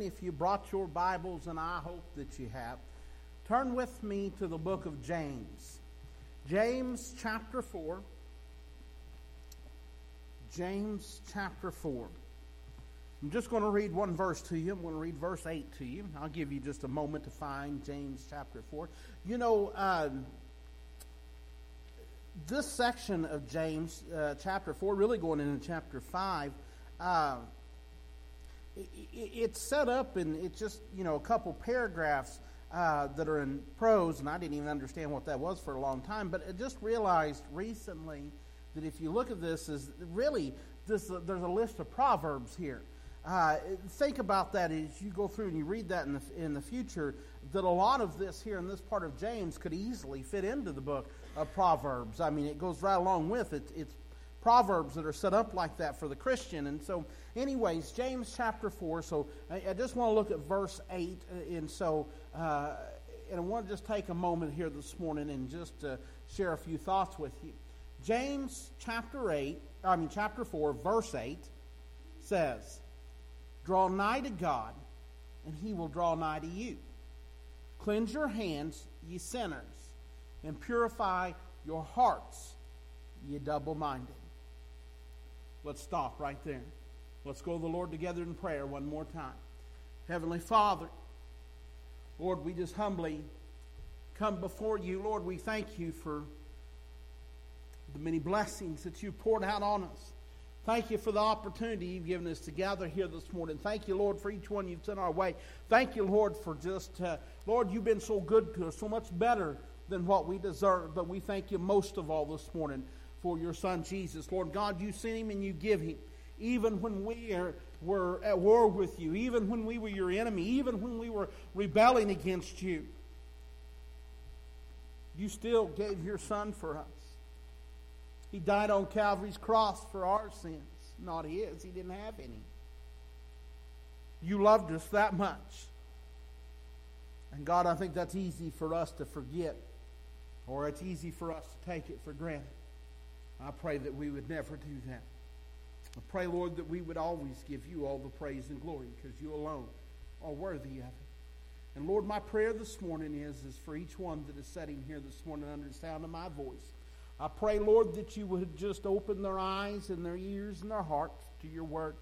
If you brought your Bibles, and I hope that you have, turn with me to the book of James. James chapter 4. James chapter 4. I'm just going to read one verse to you. I'm going to read verse 8 to you. I'll give you just a moment to find James chapter 4. You know, um, this section of James uh, chapter 4, really going into chapter 5, uh, it's set up in it's just you know a couple paragraphs uh, that are in prose, and I didn't even understand what that was for a long time. But I just realized recently that if you look at this, is really this uh, there's a list of proverbs here. Uh, think about that as you go through and you read that in the in the future. That a lot of this here in this part of James could easily fit into the book of Proverbs. I mean, it goes right along with it. It's proverbs that are set up like that for the Christian. And so, anyways, James chapter 4. So, I, I just want to look at verse 8. Uh, and so, uh, and I want to just take a moment here this morning and just uh, share a few thoughts with you. James chapter 8, I mean, chapter 4, verse 8 says, Draw nigh to God, and he will draw nigh to you. Cleanse your hands, ye sinners, and purify your hearts, ye double minded. Let's stop right there. Let's go to the Lord together in prayer one more time. Heavenly Father, Lord, we just humbly come before you. Lord, we thank you for the many blessings that you poured out on us. Thank you for the opportunity you've given us to gather here this morning. Thank you, Lord, for each one you've sent our way. Thank you, Lord, for just, uh, Lord, you've been so good to us, so much better than what we deserve. But we thank you most of all this morning for your son Jesus. Lord God, you sent him and you give him. Even when we are, were at war with you, even when we were your enemy, even when we were rebelling against you, you still gave your son for us. He died on Calvary's cross for our sins, not his. He didn't have any. You loved us that much. And God, I think that's easy for us to forget, or it's easy for us to take it for granted. I pray that we would never do that. I pray, Lord, that we would always give you all the praise and glory because you alone are worthy of it. And Lord, my prayer this morning is, is for each one that is sitting here this morning under the sound of my voice. I pray, Lord, that you would just open their eyes and their ears and their hearts to your word.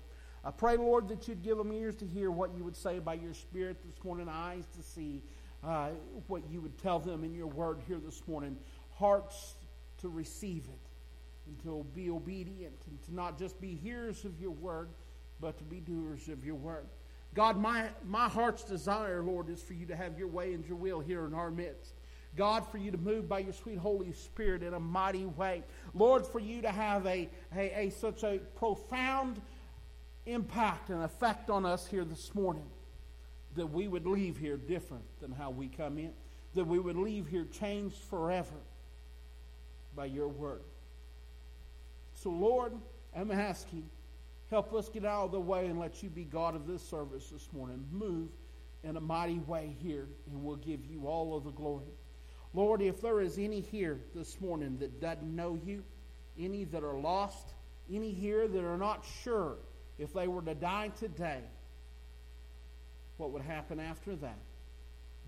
I pray, Lord, that you'd give them ears to hear what you would say by your Spirit this morning, eyes to see uh, what you would tell them in your word here this morning, hearts to receive it and to be obedient and to not just be hearers of your word, but to be doers of your word. God, my, my heart's desire, Lord, is for you to have your way and your will here in our midst. God, for you to move by your sweet Holy Spirit in a mighty way. Lord, for you to have a, a, a such a profound impact and effect on us here this morning that we would leave here different than how we come in, that we would leave here changed forever by your word. So, Lord, I'm asking, help us get out of the way and let you be God of this service this morning. Move in a mighty way here, and we'll give you all of the glory. Lord, if there is any here this morning that doesn't know you, any that are lost, any here that are not sure if they were to die today, what would happen after that?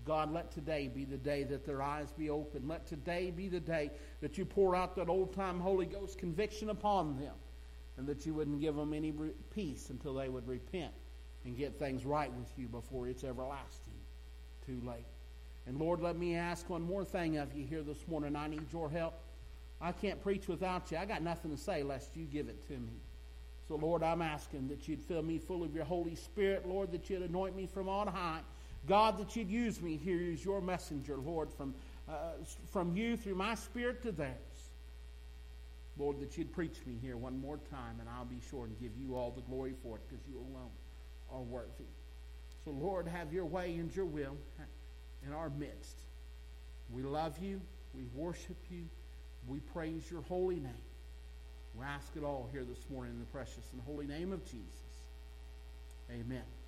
God, let today be the day that their eyes be open. Let today be the day that you pour out that old time Holy Ghost conviction upon them and that you wouldn't give them any peace until they would repent and get things right with you before it's everlasting too late. And Lord, let me ask one more thing of you here this morning. I need your help. I can't preach without you. I got nothing to say lest you give it to me. So, Lord, I'm asking that you'd fill me full of your Holy Spirit, Lord, that you'd anoint me from on high God, that you'd use me here as your messenger, Lord, from, uh, from you through my spirit to theirs. Lord, that you'd preach me here one more time, and I'll be sure and give you all the glory for it because you alone are worthy. So, Lord, have your way and your will in our midst. We love you. We worship you. We praise your holy name. We ask it all here this morning in the precious and holy name of Jesus. Amen.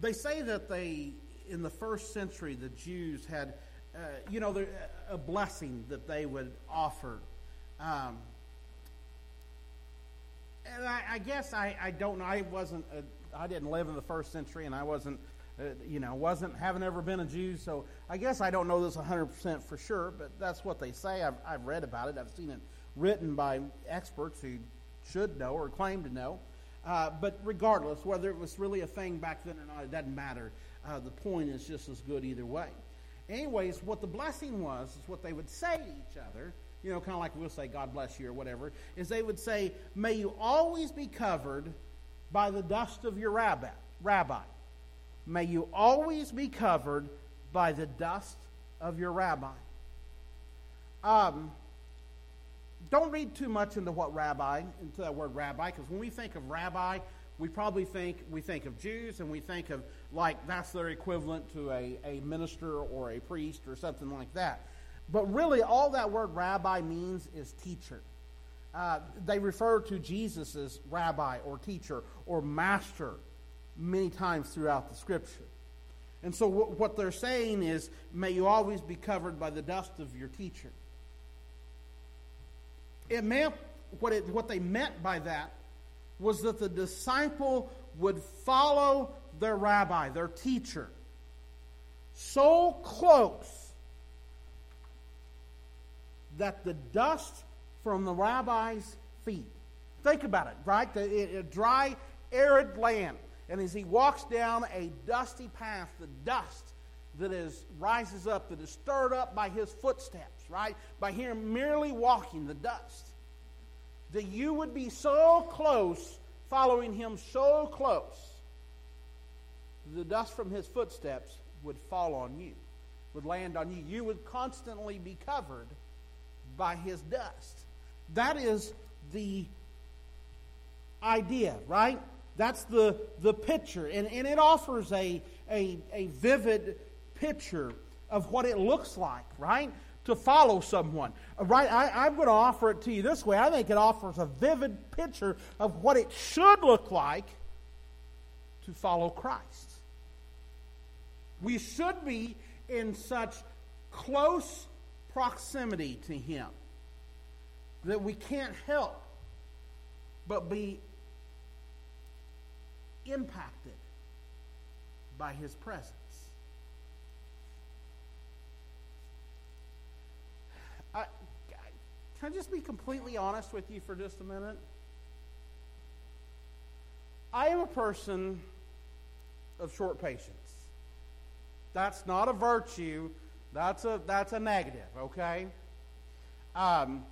They say that they, in the first century, the Jews had, uh, you know, a blessing that they would offer. Um, and I, I guess I, I, don't know. I wasn't I didn't live in the first century, and I wasn't, uh, you know, wasn't haven't ever been a Jew. So I guess I don't know this 100% for sure, but that's what they say. I've, I've read about it. I've seen it written by experts who should know or claim to know. Uh, but regardless, whether it was really a thing back then or not, it doesn't matter. Uh, the point is just as good either way. Anyways, what the blessing was is what they would say to each other you know, kind of like we'll say, God bless you or whatever, is they would say, May you always be covered by the dust of your rabbi. rabbi. May you always be covered by the dust of your rabbi. Um, don't read too much into what rabbi, into that word rabbi, because when we think of rabbi, we probably think we think of Jews and we think of like that's their equivalent to a, a minister or a priest or something like that. But really, all that word rabbi means is teacher. Uh, they refer to Jesus as rabbi or teacher or master many times throughout the scripture. And so, w- what they're saying is, may you always be covered by the dust of your teacher. It meant, what, it, what they meant by that was that the disciple would follow their rabbi, their teacher, so close that the dust from the rabbi's feet. Think about it, right? A, dry, arid land. And as he walks down a dusty path, the dust that is rises up, that is stirred up by his footsteps, right? By him merely walking the dust. That you would be so close, following him so close, the dust from his footsteps would fall on you, would land on you. You would constantly be covered by his dust. That is the idea, right? That's the, the picture. And, and it offers a, a, a vivid picture of what it looks like, right? To follow someone. Uh, right? I, I'm going to offer it to you this way. I think it offers a vivid picture of what it should look like to follow Christ. We should be in such close proximity to Him that we can't help but be impacted by His presence. I, can I just be completely honest with you for just a minute? I am a person of short patience. That's not a virtue that's a that's a negative, okay? Um,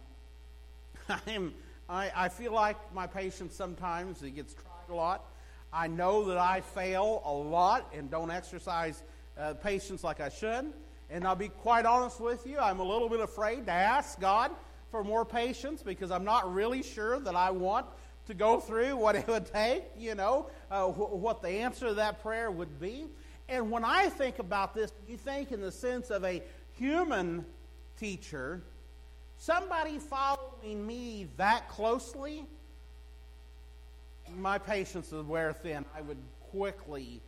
I'm I, I feel like my patience sometimes it gets tried a lot. I know that I fail a lot and don't exercise uh, patience like I should. And I'll be quite honest with you, I'm a little bit afraid to ask God for more patience because I'm not really sure that I want to go through what it would take, you know, uh, wh- what the answer to that prayer would be. And when I think about this, you think in the sense of a human teacher, somebody following me that closely, my patience would wear thin. I would quickly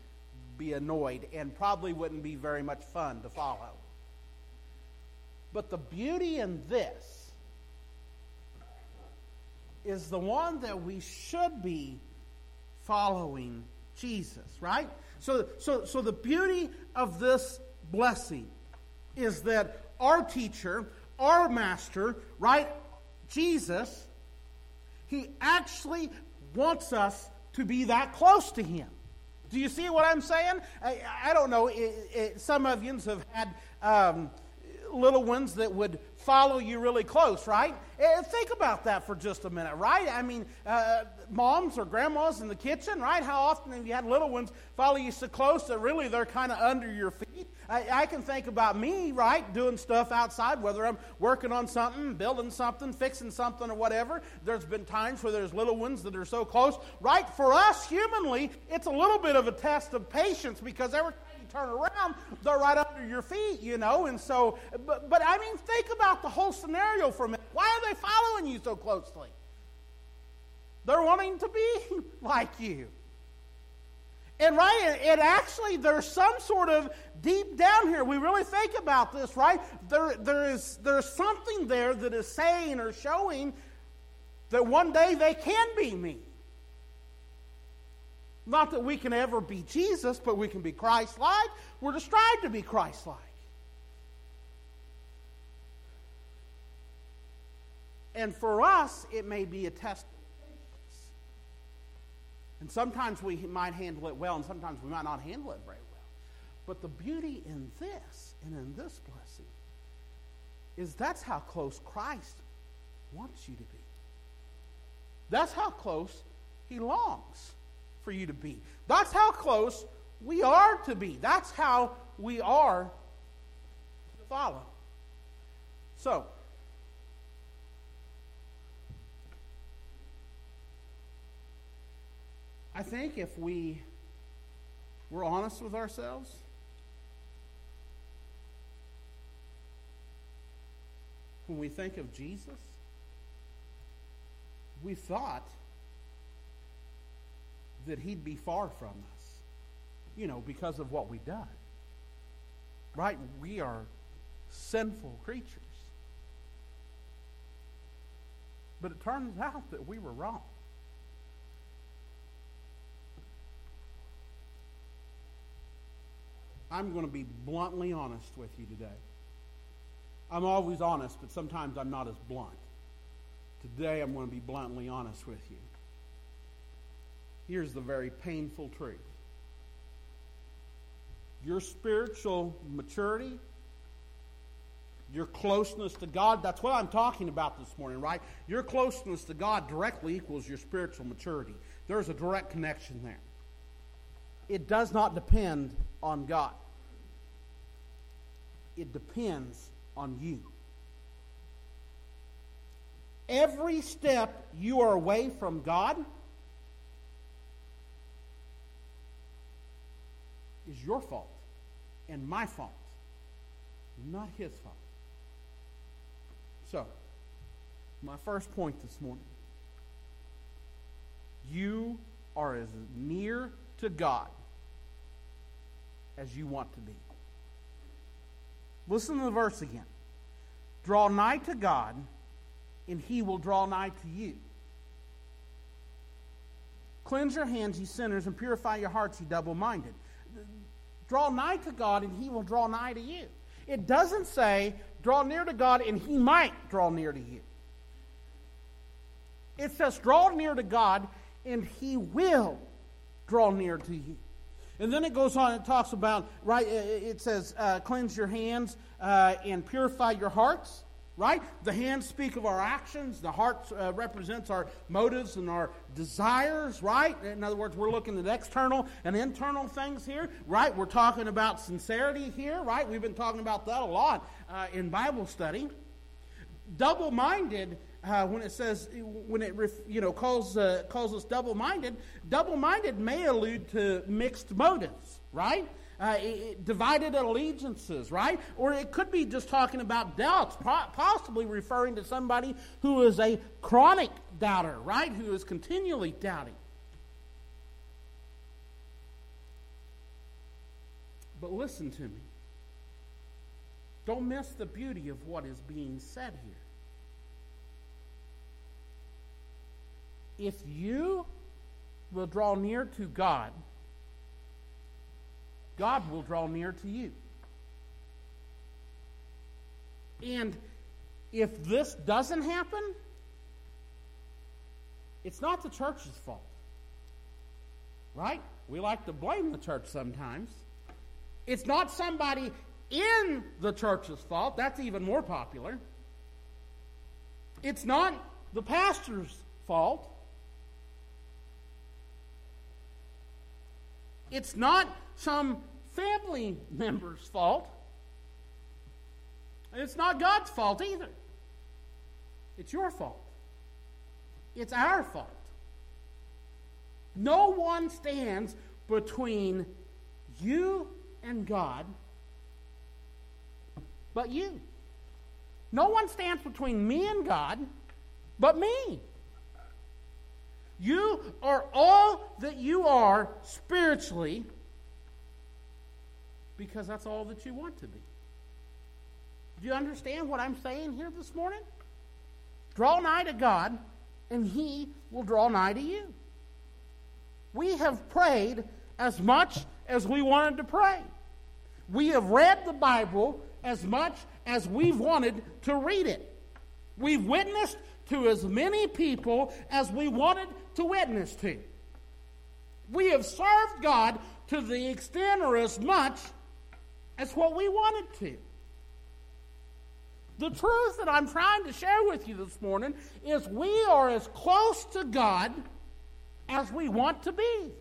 be annoyed and probably wouldn't be very much fun to follow. But the beauty in this is the one that we should be following Jesus, right? So, so, so the beauty of this blessing is that our teacher, our master, right, Jesus, he actually wants us to be that close to him. Do you see what I'm saying? I, I don't know. It, it, some of you have had um, little ones that would follow you really close, right? And think about that for just a minute, right? I mean, uh, moms or grandmas in the kitchen, right? How often have you had little ones follow you so close that really they're kind of under your feet? I, I, can think about me, right, doing stuff outside, whether I'm working on something, building something, fixing something, or whatever. There's been times where there's little ones that are so close, right? For us humanly, it's a little bit of a test of patience because every time you turn around, they're right under your feet, you know. And so, but, but I mean, think about the whole scenario for a minute. Why are they following you so closely? They're wanting to be like you. And right, it actually, there's some sort of deep down here, we really think about this, right? There, there is, there's something there that is saying or showing that one day they can be me. Not that we can ever be Jesus, but we can be Christ like. We're to strive to be Christ like. And for us, it may be a test and sometimes we might handle it well, and sometimes we might not handle it very well. But the beauty in this and in this blessing is that's how close Christ wants you to be. That's how close he longs for you to be. That's how close we are to be. That's how we are to follow. So, I think if we were honest with ourselves, when we think of Jesus, we thought that he'd be far from us, you know, because of what we've done. Right? We are sinful creatures. But it turns out that we were wrong. I'm going to be bluntly honest with you today. I'm always honest, but sometimes I'm not as blunt. Today I'm going to be bluntly honest with you. Here's the very painful truth your spiritual maturity, your closeness to God, that's what I'm talking about this morning, right? Your closeness to God directly equals your spiritual maturity. There's a direct connection there. It does not depend on God, it depends on you. Every step you are away from God is your fault and my fault, not his fault. So, my first point this morning you are as near to God as you want to be. Listen to the verse again. Draw nigh to God, and he will draw nigh to you. Cleanse your hands, ye sinners, and purify your hearts, ye double minded. Draw nigh to God, and he will draw nigh to you. It doesn't say, draw near to God, and he might draw near to you. It says, draw near to God, and he will draw near to you. And then it goes on, it talks about, right, it says, uh, cleanse your hands uh, and purify your hearts, right? The hands speak of our actions, the heart uh, represents our motives and our desires, right? In other words, we're looking at external and internal things here, right? We're talking about sincerity here, right? We've been talking about that a lot uh, in Bible study. Double minded uh, when it says when it you know calls uh, calls us double-minded, double-minded may allude to mixed motives, right? Uh, it, divided allegiances, right? Or it could be just talking about doubts, possibly referring to somebody who is a chronic doubter, right? Who is continually doubting. But listen to me. Don't miss the beauty of what is being said here. If you will draw near to God, God will draw near to you. And if this doesn't happen, it's not the church's fault. Right? We like to blame the church sometimes. It's not somebody in the church's fault. That's even more popular. It's not the pastor's fault. It's not some family member's fault. It's not God's fault either. It's your fault. It's our fault. No one stands between you and God but you. No one stands between me and God but me. You are all that you are spiritually because that's all that you want to be. Do you understand what I'm saying here this morning? Draw nigh to God, and He will draw nigh to you. We have prayed as much as we wanted to pray. We have read the Bible as much as we've wanted to read it. We've witnessed to as many people as we wanted to witness to. We have served God to the extent or as much as what we wanted to. The truth that I'm trying to share with you this morning is we are as close to God as we want to be.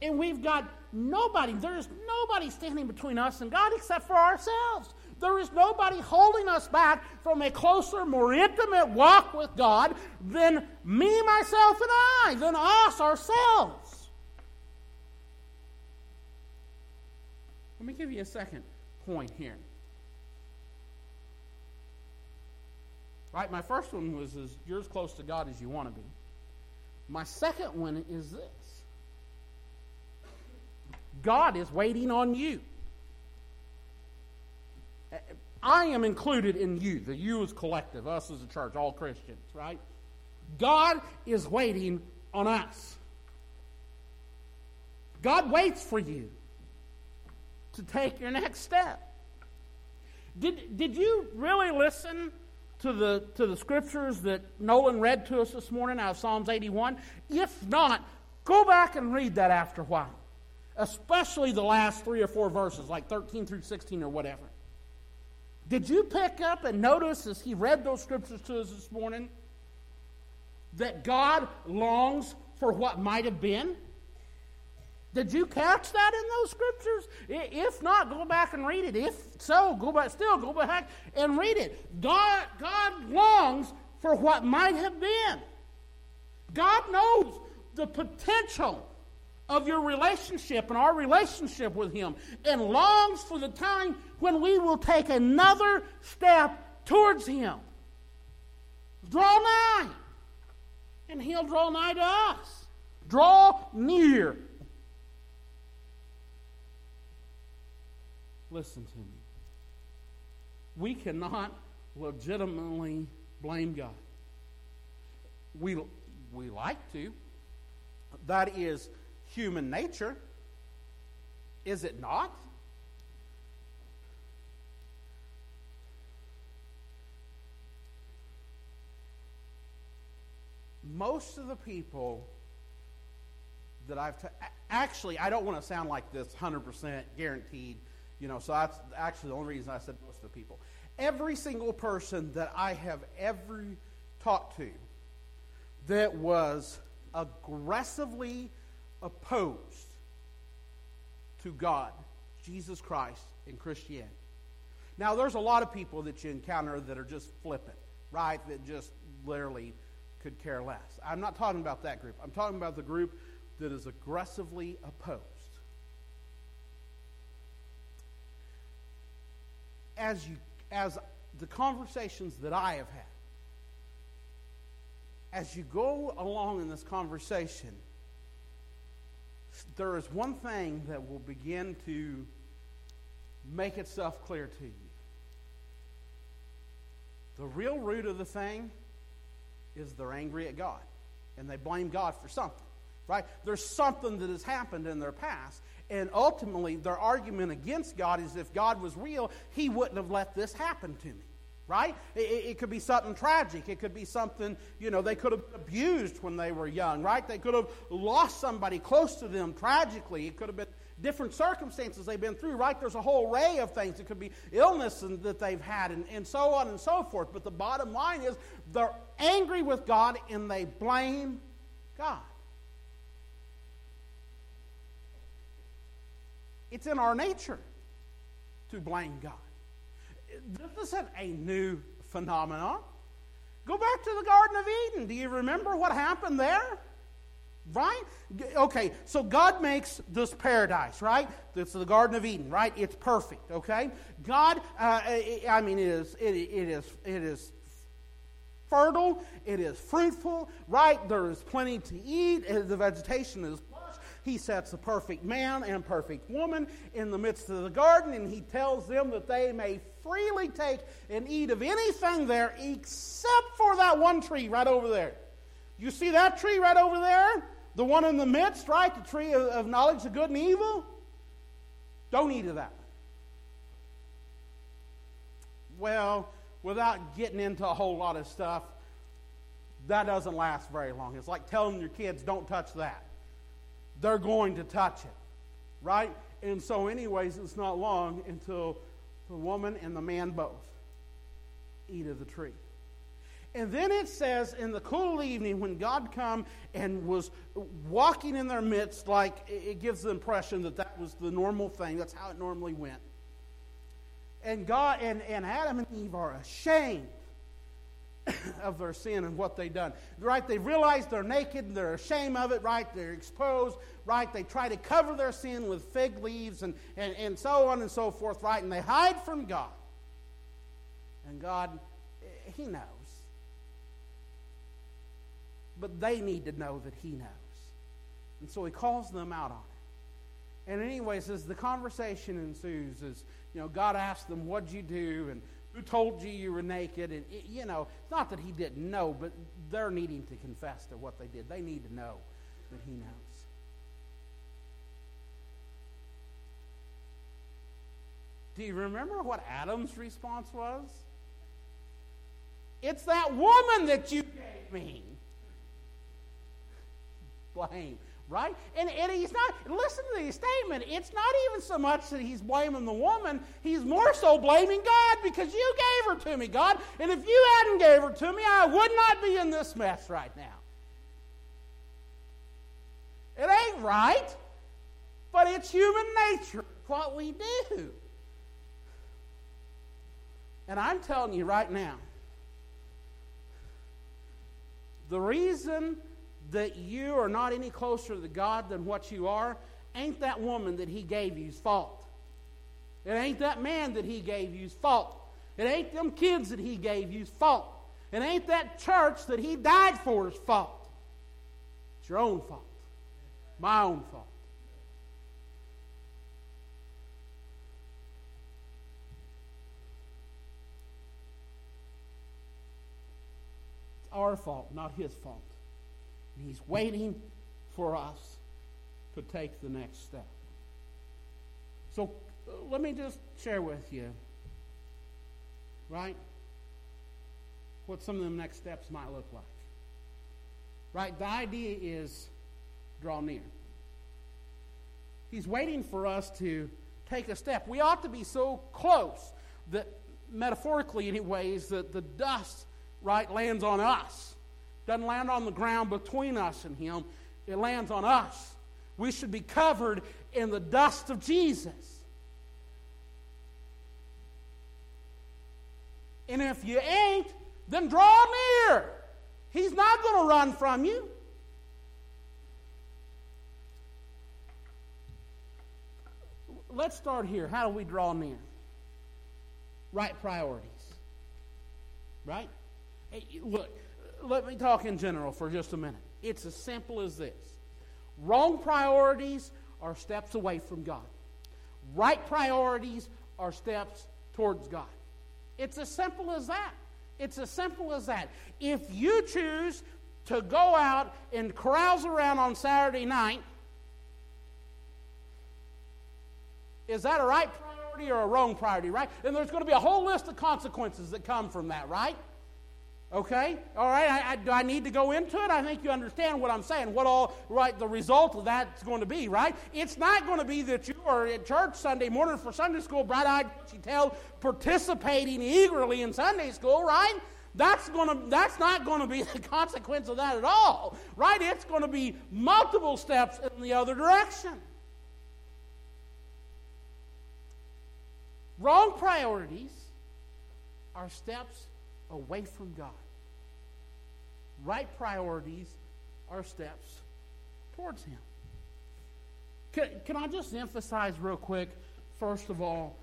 And we've got nobody, there is nobody standing between us and God except for ourselves. There is nobody holding us back from a closer, more intimate walk with God than me, myself, and I, than us ourselves. Let me give you a second point here. Right? My first one was as you're as close to God as you want to be. My second one is this God is waiting on you. I am included in you. The you is collective, us as a church, all Christians, right? God is waiting on us. God waits for you to take your next step. Did, did you really listen to the, to the scriptures that Nolan read to us this morning out of Psalms 81? If not, go back and read that after a while, especially the last three or four verses, like 13 through 16 or whatever. Did you pick up and notice as he read those scriptures to us this morning that God longs for what might have been? Did you catch that in those scriptures? If not, go back and read it. If so, go back still go back and read it. God, God longs for what might have been. God knows the potential of your relationship and our relationship with Him and longs for the time when we will take another step towards Him. Draw nigh, and He'll draw nigh to us. Draw near, Listen to me. We cannot legitimately blame God. We, we like to. That is human nature. Is it not? Most of the people that I've t- actually, I don't want to sound like this 100% guaranteed you know, so that's actually the only reason I said most of the people. Every single person that I have ever talked to that was aggressively opposed to God, Jesus Christ, and Christianity. Now, there's a lot of people that you encounter that are just flippant, right? That just literally could care less. I'm not talking about that group. I'm talking about the group that is aggressively opposed. as you as the conversations that I have had, as you go along in this conversation, there is one thing that will begin to make itself clear to you. The real root of the thing is they're angry at God and they blame God for something, right? There's something that has happened in their past, and ultimately, their argument against God is if God was real, He wouldn't have let this happen to me. Right? It, it, could be something tragic. It could be something, you know, they could have been abused when they were young, right? They could have lost somebody close to them tragically. It could have been different circumstances they've been through, right? There's a whole array of things. It could be illness and, that they've had and, and so on and so forth. But the bottom line is they're angry with God and they blame God. It's in our nature to blame God. This isn't a new phenomenon. Go back to the Garden of Eden. Do you remember what happened there? Right? Okay, so God makes this paradise, right? It's the Garden of Eden, right? It's perfect, okay? God, uh, I mean, it is, it, it is, it is fertile, it is fruitful, right? There is plenty to eat, the vegetation is lush. he sets a perfect man and perfect woman in the midst of the garden, and he tells them that they may freely take and eat of anything there except for that one tree right over there. You see that tree right over there? The one in the midst, right? The tree of, of knowledge of good and evil? Don't eat of that. Well, without getting into a whole lot of stuff, that doesn't last very long. It's like telling your kids, don't touch that. They're going to touch it, right? And so, anyways, it's not long until the woman and the man both eat of the tree. And then it says, in the cool evening, when God come and was walking in their midst, like it gives the impression that that was the normal thing. That's how it normally went. And God and, and Adam and Eve are ashamed of their sin and what they've done. Right? They realize they're naked, and they're ashamed of it, right? They're exposed, right? They try to cover their sin with fig leaves and, and, and so on and so forth, right? And they hide from God. And God, eh, He knows. But they need to know that He knows. And so He calls them out on it. And, anyways, as the conversation ensues, as you know, God asks them, What'd you do? And who told you you were naked? And, you know, not that he didn't know, but they're needing to confess to what they did. They need to know that he knows. Do you remember what Adam's response was? It's that woman that you gave me. Blame right? And, and he's not, listen to the statement. It's not even so much that he's blaming the woman, he's more so blaming God because you gave her to me, God. And if you hadn't gave her to me, I would not be in this mess right now. It ain't right, but it's human nature, what we do. And I'm telling you right now, the reason that you are not any closer to God than what you are, ain't that woman that he gave you's fault. It ain't that man that he gave you's fault. It ain't them kids that he gave you's fault. It ain't that church that he died for's fault. It's your own fault. My own fault. It's our fault, not his fault. And He's waiting for us to take the next step. So uh, let me just share with you, right, what some of the next steps might look like. Right? The idea is draw near. He's waiting for us to take a step. We ought to be so close that, metaphorically, anyways, that the dust, right, lands on us doesn't land on the ground between us and Him, it lands on us. We should be covered in the dust of Jesus. And if you ain't, then draw near. He's not going to run from you. Let's start here. How do we draw near? Right priorities. Right? Hey, look, let me talk in general for just a minute. It's as simple as this wrong priorities are steps away from God, right priorities are steps towards God. It's as simple as that. It's as simple as that. If you choose to go out and carouse around on Saturday night, is that a right priority or a wrong priority, right? And there's going to be a whole list of consequences that come from that, right? Okay? All right, I, I, do I need to go into it? I think you understand what I'm saying, what all, right, the result of that's going to be, right? It's not going to be that you are at church Sunday morning for Sunday school, bright eyed, tail, participating eagerly in Sunday school, right? That's, to, that's not going to be the consequence of that at all, right? It's going to be multiple steps in the other direction. Wrong priorities are steps away from God. Right priorities are steps towards Him. Can, can I just emphasize real quick, first of all,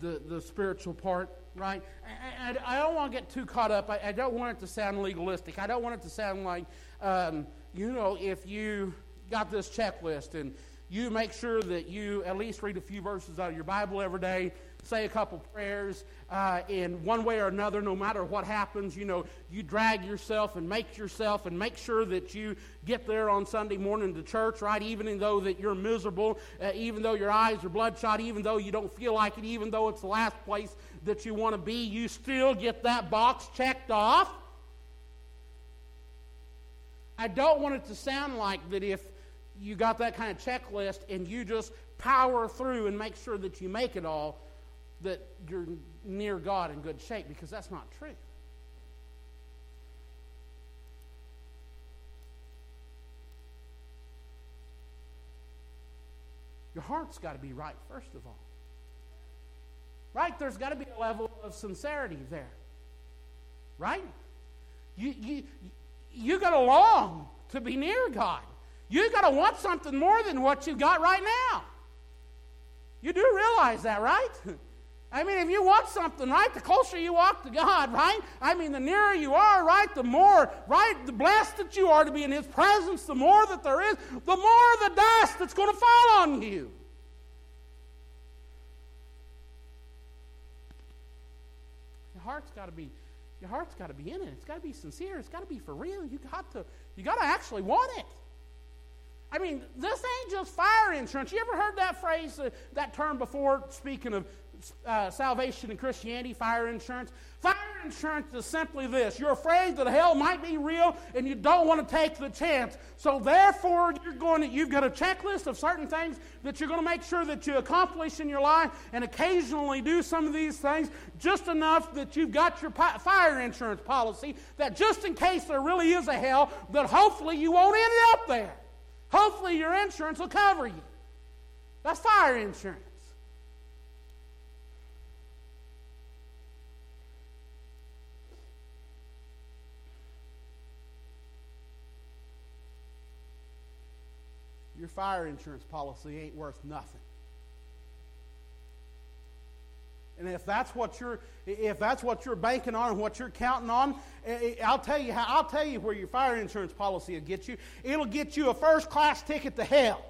the, the spiritual part, right? I, I, I don't want to get too caught up. I, I, don't want it to sound legalistic. I don't want it to sound like, um, you know, if you got this checklist and you make sure that you at least read a few verses out of your Bible every day, say a couple prayers, uh, in one way or another, no matter what happens, you know, you drag yourself and make yourself and make sure that you get there on Sunday morning to church, right? Even though that you're miserable, uh, even though your eyes are bloodshot, even though you don't feel like it, even though it's the last place that you want to be, you still get that box checked off. I don't want it to sound like that if you got that kind of checklist and you just power through and make sure that you make it all, that you're near God in good shape, because that's not true. Your heart's got to be right, first of all. Right? There's got to be a level of sincerity there. Right? You, you, you got to long to be near God. You got to want something more than what you got right now. You do realize that, right? I mean, if you want something, right, the closer you walk to God, right? I mean, the nearer you are, right, the more, right, the blessed that you are to be in His presence, the more that there is, the more the dust that's going to fall on you. Your heart's got to be your heart's got to be in it. It's got to be sincere. It's got to be for real. You got to you got to actually want it. I mean, this ain't just fire insurance. You ever heard that phrase, uh, that term before, speaking of uh, salvation and Christianity, fire insurance? Fire insurance is simply this you're afraid that hell might be real and you don't want to take the chance. So, therefore, you're going to, you've got a checklist of certain things that you're going to make sure that you accomplish in your life and occasionally do some of these things just enough that you've got your fire insurance policy that just in case there really is a hell, that hopefully you won't end up there. Hopefully, your insurance will cover you. That's fire insurance. Your fire insurance policy ain't worth nothing. And if that's what you're if that's what you're banking on and what you're counting on, eh, eh, I'll tell you how I'll tell you where your fire insurance policy will get you. It'll get you a first class ticket to hell.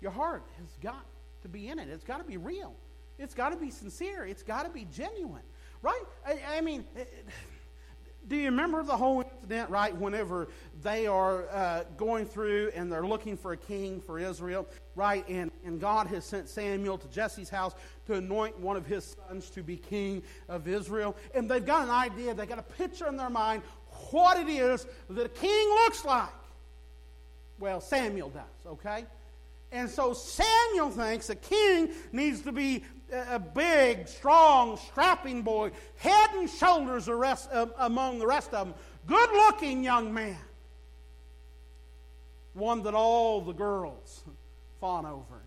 Your heart has got to be in it. It's got to be real. It's got to be sincere. It's got to be genuine. Right? I, I mean, eh, do you remember the whole incident, right? Whenever they are uh, going through and they're looking for a king for Israel, right? And, and God has sent Samuel to Jesse's house to anoint one of his sons to be king of Israel. And they've got an idea, they've got a picture in their mind what it is that a king looks like. Well, Samuel does, okay? And so Samuel thinks a king needs to be a big, strong, strapping boy, head and shoulders uh, among the rest of them. Good looking young man. One that all the girls fawn over.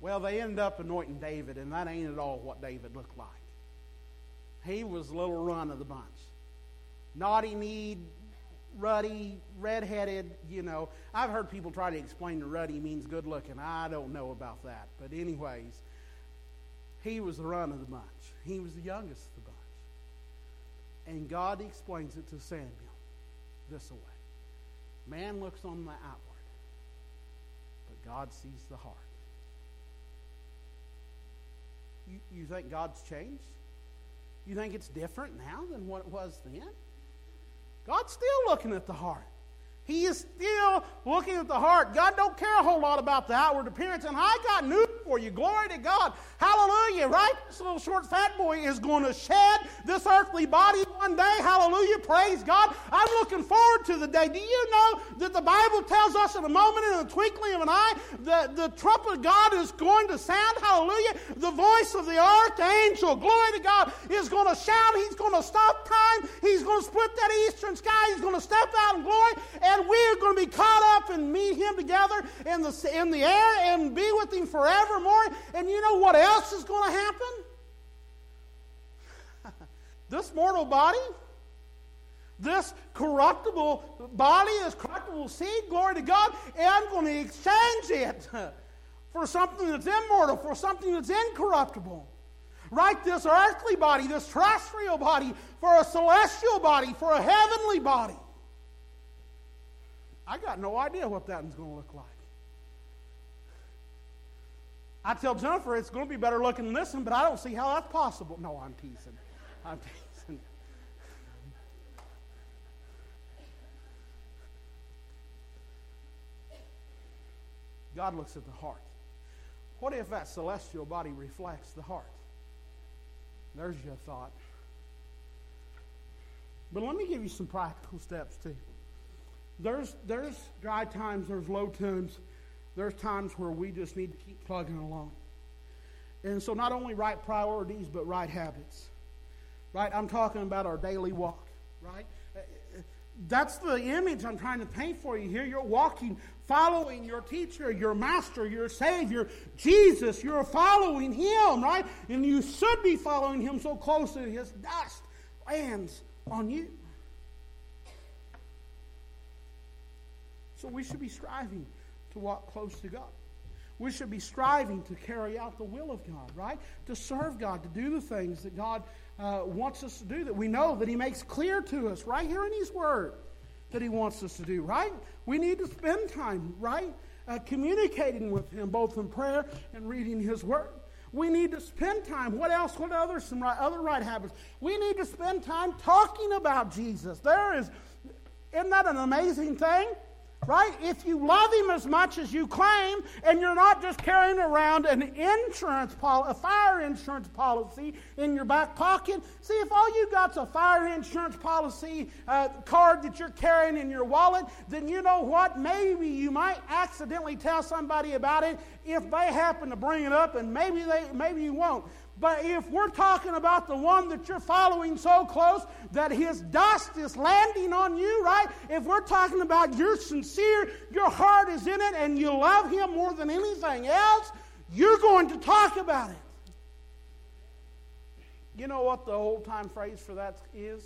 Well, they end up anointing David, and that ain't at all what David looked like. He was a little run of the bunch naughty kneed, ruddy, redheaded, you know. I've heard people try to explain that ruddy means good looking. I don't know about that. But, anyways, he was the run of the bunch, he was the youngest of the bunch. And God explains it to Samuel this way Man looks on the outward, but God sees the heart. You, you think God's changed? You think it's different now than what it was then? God's still looking at the heart. He is still looking at the heart. God don't care a whole lot about the outward appearance. And I got news for you. Glory to God. Hallelujah. Right? This little short fat boy is going to shed this earthly body one day. Hallelujah. Praise God. I'm looking forward to the day. Do you know that the Bible tells us in a moment, in a twinkling of an eye, that the trumpet of God is going to sound? Hallelujah. The voice of the archangel, glory to God, is going to shout. He's going to stop time. He's going to split that eastern sky. He's going to step out in glory. And we're going to be caught up and meet him together in the, in the air and be with him forevermore. And you know what else is going to happen? this mortal body, This corruptible body, this corruptible seed, glory to God, and I'm going to exchange it for something that's immortal, for something that's incorruptible. Right? This earthly body, this terrestrial body, for a celestial body, for a heavenly body. I got no idea what that one's going to look like. I tell Jennifer it's going to be better looking than this one, but I don't see how that's possible. No, I'm teasing. I'm teasing. God looks at the heart. What if that celestial body reflects the heart? There's your thought. But let me give you some practical steps too. There's there's dry times, there's low times, there's times where we just need to keep plugging along. And so not only right priorities, but right habits. Right? I'm talking about our daily walk, right? That's the image I'm trying to paint for you here. You're walking, following your teacher, your master, your Savior, Jesus. You're following Him, right? And you should be following Him so closely His dust lands on you. So we should be striving to walk close to God. We should be striving to carry out the will of God, right? To serve God, to do the things that God uh, wants us to do, that we know that He makes clear to us right here in His Word that He wants us to do, right? We need to spend time, right? Uh, communicating with Him, both in prayer and reading His Word. We need to spend time. What else? What other some right, other right habits? We need to spend time talking about Jesus. There is, isn't that an amazing thing? Right? If you love him as much as you claim, and you're not just carrying around an insurance policy, a fire insurance policy in your back pocket. See, if all you got's a fire insurance policy uh, card that you're carrying in your wallet, then you know what? Maybe you might accidentally tell somebody about it if they happen to bring it up, and maybe they, maybe you won't. But if we're talking about the one that you're following so close that his dust is landing on you, right? If we're talking about you're sincere, your heart is in it, and you love him more than anything else, you're going to talk about it. You know what the old time phrase for that is?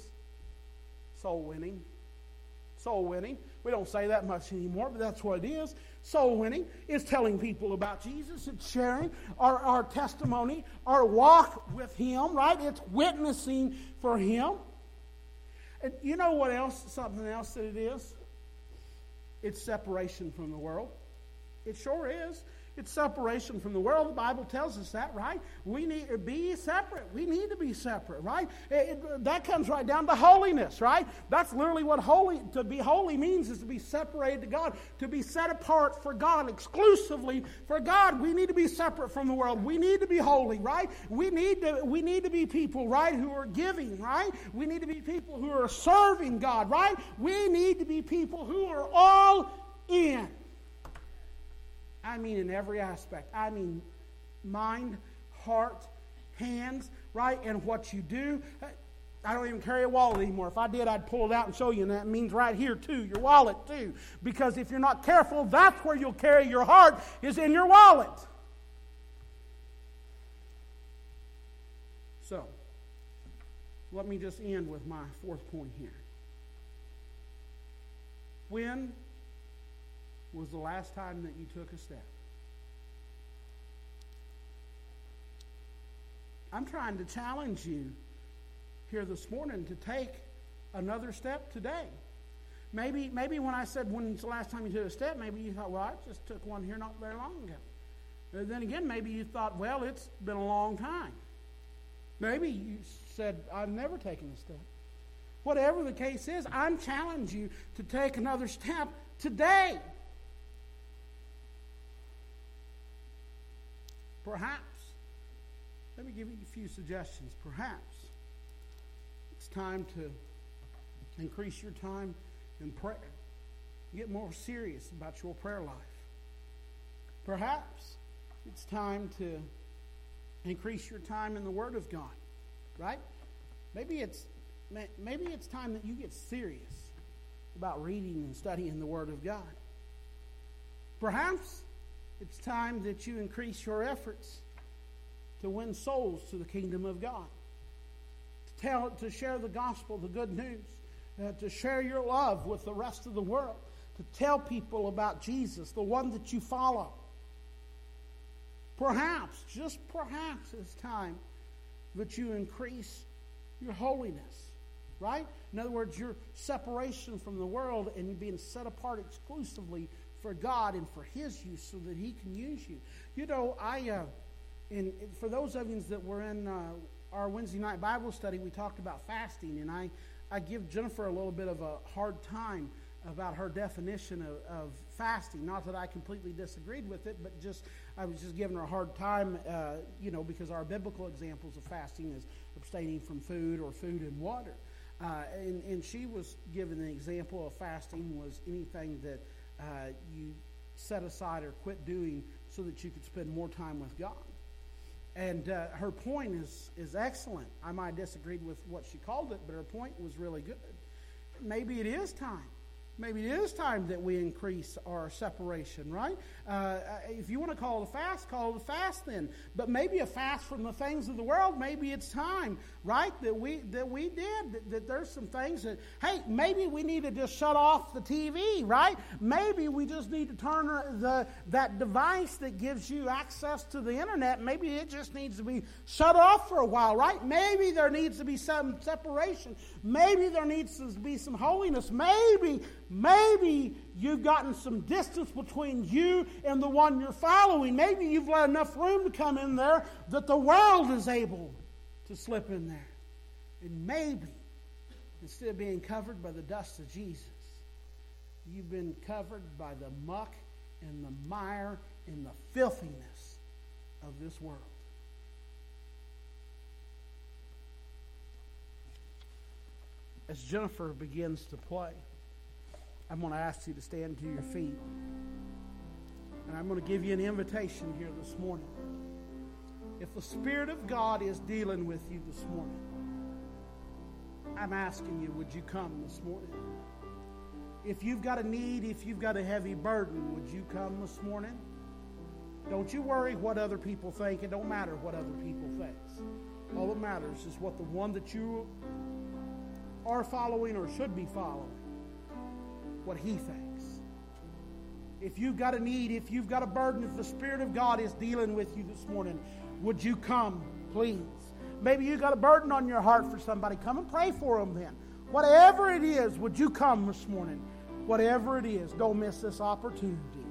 Soul winning. Soul winning. We don't say that much anymore, but that's what it is. Soul winning is telling people about Jesus. It's sharing our, our testimony, our walk with Him, right? It's witnessing for Him. And you know what else, something else that it is? It's separation from the world. It sure is. It's separation from the world. The Bible tells us that, right? We need to be separate. We need to be separate, right? It, it, that comes right down to holiness, right? That's literally what holy to be holy means is to be separated to God, to be set apart for God, exclusively for God. We need to be separate from the world. We need to be holy, right? We need to we need to be people, right, who are giving, right? We need to be people who are serving God, right? We need to be people who are all in. I mean in every aspect. I mean mind, heart, hands, right? And what you do. I don't even carry a wallet anymore. If I did, I'd pull it out and show you, and that means right here too, your wallet too. Because if you're not careful, that's where you'll carry your heart, is in your wallet. So, let me just end with my fourth point here. When was the last time that you took a step? I'm trying to challenge you here this morning to take another step today. Maybe, maybe when I said when's the last time you took a step, maybe you thought, well, I just took one here not very long ago. Then again, maybe you thought, well, it's been a long time. Maybe you said, I've never taken a step. Whatever the case is, I'm challenging you to take another step today. Perhaps, let me give you a few suggestions. Perhaps it's time to increase your time in prayer. Get more serious about your prayer life. Perhaps it's time to increase your time in the Word of God, right? Maybe it's maybe it's time that you get serious about reading and studying the Word of God. Perhaps it's time that you increase your efforts to win souls to the kingdom of God. To tell, to share the gospel, the good news uh, to share your love with the rest of the world, to tell people about Jesus, the one that you follow. Perhaps, just perhaps, it's time that you increase your holiness, right? In other words, your separation from the world and being set apart exclusively for God and for His use so that He can use you. You know, I, uh, in, for those of you that were in uh, our Wednesday night Bible study, we talked about fasting, and I, I give Jennifer a little bit of a hard time about her definition of, of, fasting. Not that I completely disagreed with it, but just I was just giving her a hard time, uh, you know, because our biblical examples of fasting is abstaining from food or food and water. Uh, and, and she was given an example of fasting was anything that uh, you set aside or quit doing so that you could spend more time with God. And uh, her point is, is excellent. I might disagree with what she called it, but her point was really good. Maybe it is time Maybe it is time that we increase our separation, right? Uh, if you want to call it a fast, call it a fast then. But maybe a fast from the things of the world. Maybe it's time, right? That we that we did. That, that there's some things that hey, maybe we need to just shut off the TV, right? Maybe we just need to turn the that device that gives you access to the internet. Maybe it just needs to be shut off for a while, right? Maybe there needs to be some separation. Maybe there needs to be some holiness. Maybe Maybe you've gotten some distance between you and the one you're following. Maybe you've let enough room to come in there that the world is able to slip in there. And maybe, instead of being covered by the dust of Jesus, you've been covered by the muck and the mire and the filthiness of this world. As Jennifer begins to play, I'm going to ask you to stand to your feet. And I'm going to give you an invitation here this morning. If the Spirit of God is dealing with you this morning, I'm asking you, would you come this morning? If you've got a need, if you've got a heavy burden, would you come this morning? Don't you worry what other people think. It don't matter what other people think. All that matters is what the one that you are following or should be following what He thinks. If you've got a need, if you've got a burden, if the Spirit of God is dealing with you this morning, would you come, please? Maybe you got a burden on your heart for somebody. Come and pray for them then. Whatever it is, would you come this morning? Whatever it is, don't miss this opportunity.